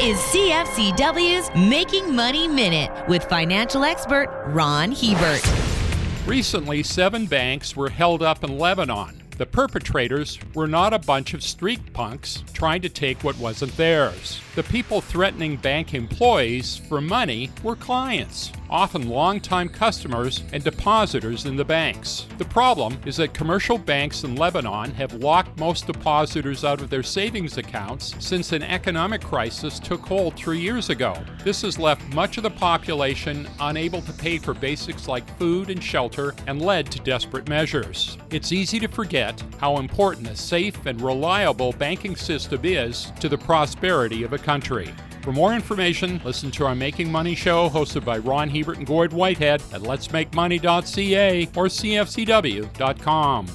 is CFCW's Making Money Minute with financial expert Ron Hebert. Recently, seven banks were held up in Lebanon. The perpetrators were not a bunch of street punks trying to take what wasn't theirs. The people threatening bank employees for money were clients, often longtime customers and depositors in the banks. The problem is that commercial banks in Lebanon have locked most depositors out of their savings accounts since an economic crisis took hold three years ago. This has left much of the population unable to pay for basics like food and shelter and led to desperate measures. It's easy to forget how important a safe and reliable banking system is to the prosperity of a country. For more information, listen to our Making Money show hosted by Ron Hebert and Gord Whitehead at letsmakemoney.ca or cfcw.com.